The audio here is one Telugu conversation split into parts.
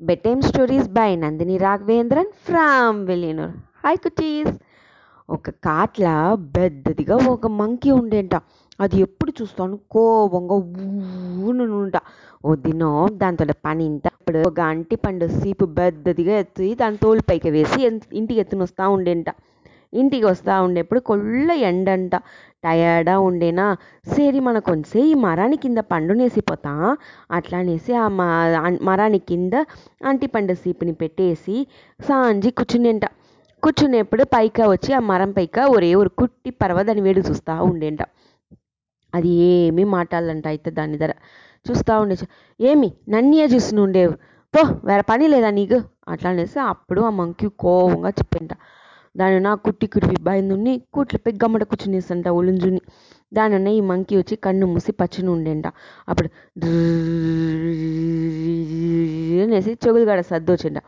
Bedtime stories by Nandini Raghavendran from Villianur hi cuties ఒక కాట్ల పెద్దదిగా ఒక మంకీ ఉండేంట. అది ఎప్పుడు చూస్తాను? కోపంగా ఊనుంట ఓ దినం దాంతో పని ఇంత ఇప్పుడు ఒక అంటి పండు సీపు పెద్దదిగా ఎత్తి దాని తోలు పైకి వేసి ఇంటికి ఎత్తునొస్తా ఉండేంట. ఇంటికి వస్తూ ఉండేప్పుడు కొల్ల ఎండంట. టయర్డా ఉండేనా? సరి మన కొంచే ఈ మరాని కింద పండునేసిపోతా అట్లా అనేసి ఆ మరాని కింద అంటిపండు సీపుని పెట్టేసి సాంజి కూర్చునేంట కూర్చునేప్పుడు పైక వచ్చి ఆ మరం పైక ఒరే ఒక కుట్టి పర్వ దాని వేడి చూస్తూ ఉండేంట. అది ఏమీ మాట్లాడాలంట అయితే దాని ధర. చూస్తూ ఉండే ఏమి నన్నయ్య చూసి ఉండేవు పో వేరే పని లేదా నీకు? అట్లా అనేసి అప్పుడు ఆ మంకి కోపంగా చెప్పేంట. దాని నా కుట్టి కుడిపి బయలుని కూట్లపై గమ్మట కూర్చునేసంట ఒలుంజుని. దానిన్న ఈ మంకీ వచ్చి కన్ను మూసి పచ్చుని ఉండేంట అప్పుడు డ్రర్ అనేసి చెవులు సర్దు వచ్చిండ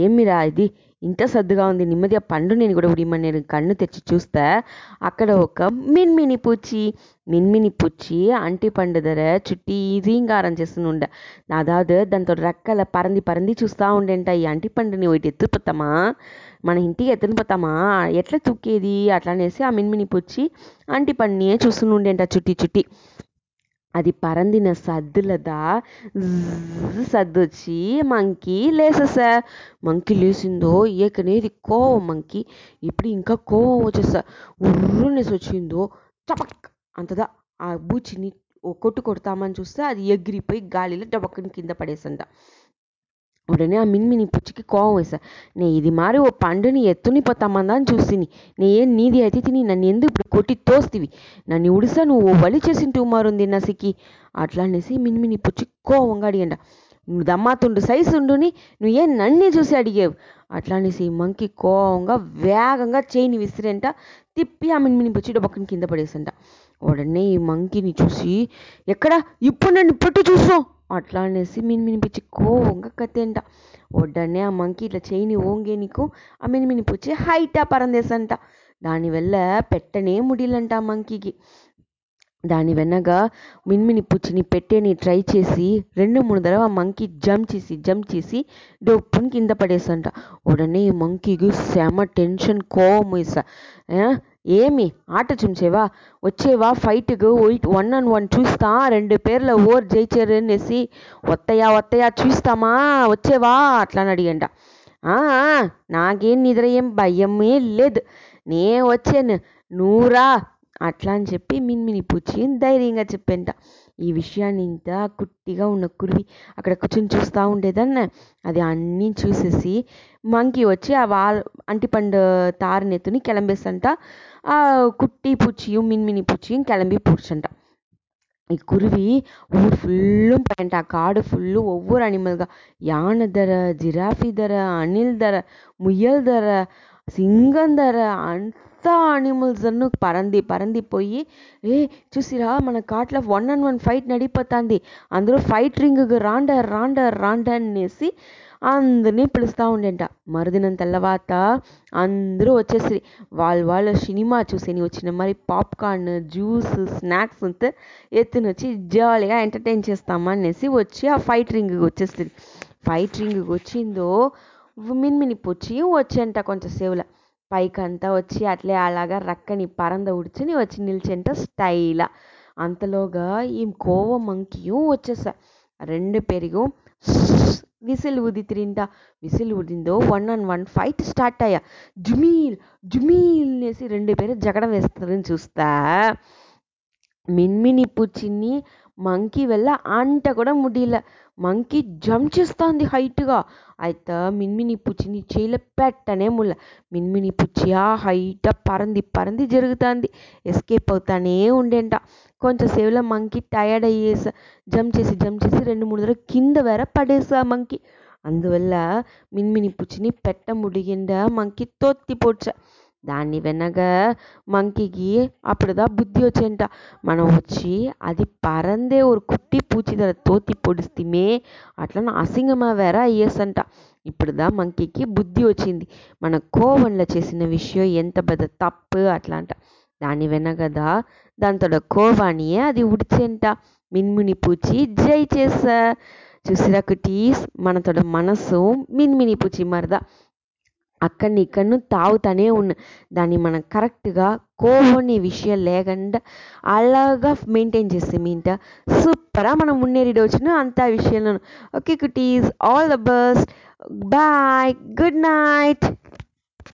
ఏమిరా ఇది? ఇంత సర్దుగా ఉంది. నెమ్మదిగా పండు నేను కూడా ఉడిమని నేను కన్ను తెచ్చి చూస్తే. అక్కడ ఒక మిన్మిని పూచి మిన్మిని పూచి అంటి పండు ధర చుట్టి రీంగారం చేస్తుండ నాదాదు దాంతో రెక్కల పరంది పరంది చూస్తూ ఉండేంట ఈ అంటి పండుని ఒకటి ఎత్తుపోతామా మన ఇంటికి ఎత్తునిపోతామా ఎట్లా తుక్కేది అట్లా అనేసి ఆ మిన్మిని పూచి అంటి పండుని చూస్తుండేంట చుట్టి చుట్టి. అది పరందిన సద్దులదా సద్దు వచ్చి మంకీ లేసేసా. మంకీ లేచిందో ఏకనేది కోవం మంకీ. ఇప్పుడు ఇంకా కోవం వచ్చేసా? ఉర్రునేసి వచ్చిందో. చపక్! అంతదా. ఆ బూచిని ఓ కొట్టు కొడతామని చూస్తే అది ఎగిరిపోయి గాలిలో డబక్కని కింద పడేసంట. ఉడనే ఆ మిన్మిని పుచ్చికి కోపం వేసా నే ఇది మారి ఓ పండుని ఎత్తుని పోతామందని చూసిని నే ఏం నీది అయితే తిని నన్ను ఎందుకు ఇప్పుడు కొట్టి తోస్తివి నన్ను ఉడిసా నువ్వు ఓ వలి చేసింటూ మారుంది నసికి అట్లా అనేసి మిన్మిని పుచ్చి కోవంగా అడిగండ నువ్వు దమ్మాతుండు సైజు ఉండుని నువ్వు ఏం నన్నే చూసి అడిగేవు అట్లా అనేసి మంకి కోవంగా వేగంగా చేయిని విసిరేంట తిప్పి ఆ మిన్మిని పుచ్చి డబ్బక్కని కింద పడేసంట ఉడనే ఈ మంకీని చూసి ఎక్కడ ఇప్పుడు నన్ను పట్టు చూసావు అట్లా అనేసి మిన్మిని పిచ్చి కోవంగా కత్తింట ఉడనే ఆ మంకీ ఇట్లా చేయిని ఓంగే నీకు? ఆ మిన్మిని పుచ్చి హైటా పరందేసంట దానివల్ల పెట్టనే ముడిలంట ఆ మంకీకి. దాని వెనగా మిన్మిని పుచ్చిని పెట్టేని ట్రై చేసి రెండు మూడు దడవ మంకీ జంప్ చేసి జంప్ చేసి డొప్పుని కింద పడేసంట. ఉడనే ఈ మంకీకి సెమ టెన్షన్ కోపం వేసా. ఏమి? ఆట చూసేవా వచ్చేవా ఫైట్కు? వన్ అండ్ వన్ చూస్తా. రెండు పేర్ల ఓర్ జయిచేరనేసి వత్తయా వత్తయా చూస్తామా? వచ్చేవా? అట్లా అడిగంట. నాకేం నిద్ర ఏం భయమే లేదు. నే వచ్చాను. నూరా? అట్లా అని చెప్పి మిన్మిని పూచి ధైర్యంగా చెప్పంట. ఈ విషయాన్ని ఇంత కుట్టిగా ఉన్న కురివి అక్కడ కూర్చొని చూస్తూ ఉండేదన్న. అది అన్నీ చూసేసి మంకీ వచ్చి ఆ వా అంటిపండు తారనెత్తుని కిలంబేసంట. குட்டி பூச்சியும் மின்மினி பூச்சியும் கிளம்பி பிடிச்சின்ட்டான் குருவி ஊர் ஃபுல்லும் பயன்ட்டா காடு ஃபுல்லும் ஒவ்வொரு அனிமல்கா யானை தர ஜிராஃபி தர அணில் தர முயல் தர சிங்கம் தர அன் మిగతా అంతా అనిమల్స్ పరంది పరంది పోయి ఏ చూసిరా మన కాట్లో వన్ అండ్ వన్ ఫైట్ నడిపోతుంది. అందరూ ఫైట్ రింగ్కి రాండ రాండ రాండ అనేసి అందరినీ పిలుస్తూ ఉండేంట. మరుదినం తర్వాత అందరూ వచ్చేసి వాళ్ళ వాళ్ళ సినిమా చూసేని వచ్చిన మరి పాప్కార్న్ జ్యూస్ స్నాక్స్ అంతా ఎత్తుని వచ్చి జాలీగా ఎంటర్టైన్ చేస్తామా అనేసి వచ్చి ఆ ఫైట్ రింగ్కి వచ్చేస్తుంది. ఫైట్ రింగ్కి వచ్చిందో మిన్మిని పొచ్చి వచ్చేంట కొంచెం సేవల. పైకంతా వచ్చి అట్లే అలాగా రక్కని పరంద ఉడిచిని వచ్చి నిల్చెంట స్టైలా. అంతలోగా ఈ కోవ మంకీ వచ్చేసా. రెండు పెరిగు విసిల్ ఊదితిరింట whistle ఊదిందో one and one fight start అయ్యా జుమీల్ జుమీల్ అనేసి రెండు పేరు జగడం వేస్తారని చూస్తా. మిన్మిని పుచ్చిని మంకీ వెళ్ళ అంట కూడా ముడిల. మంకీ జంప్ చేస్తుంది హైట్గా. అయితే మిన్మిని పుచ్చిని చేయిలో పెట్టనే ముల్ల. మిన్మిని పుచ్చి ఆ హైట్ పరంది పరంది జరుగుతుంది. ఎస్కేప్ అవుతానే ఉండేంట. కొంచెం సేపులో మంకీ టయర్డ్ అయ్యేసా. జంప్ చేసి జంప్ చేసి రెండు మూడు దర కింద వేర పడేసా మంకీ. అందువల్ల మిన్మిని పుచ్చిని పెట్ట ముడిగిండా మంకీ తొత్తి పోడ్చ. దాన్ని వెనక మంకీకి అప్పుడుదా బుద్ధి వచ్చంట. మనం వచ్చి అది పరందే ఒక కుట్టి பூச்சி తోతి தோத்தி పొడిస్తేమే అట్లా అసింగమా వేర అయ్యేసంట. ఇప్పుడుదా మంకీకి బుద్ధి వచ్చింది. మన కోవన్ల చేసిన విషయం ఎంత పెద్ద తప్పు అట్లా అంట దాని వెనగదా దాంతో కోవానియే అది ఉడిచేంట. మిన్మిని పూచి జై చేస. చూసిరా కుటీస్ మనతో మనసు మిన్మిని పూచి మరదా. అక్కడిని ఇక్కడను తాగుతానే ఉన్న. దాన్ని మనం కరెక్ట్గా కోవని విషయం లేకుండా అలాగా మెయింటైన్ చేస్తే మీంట సూపరాக మనం మున్నేరిడవచ్చును అంత విషయంలో okay cuties all the best. Bye. Good night.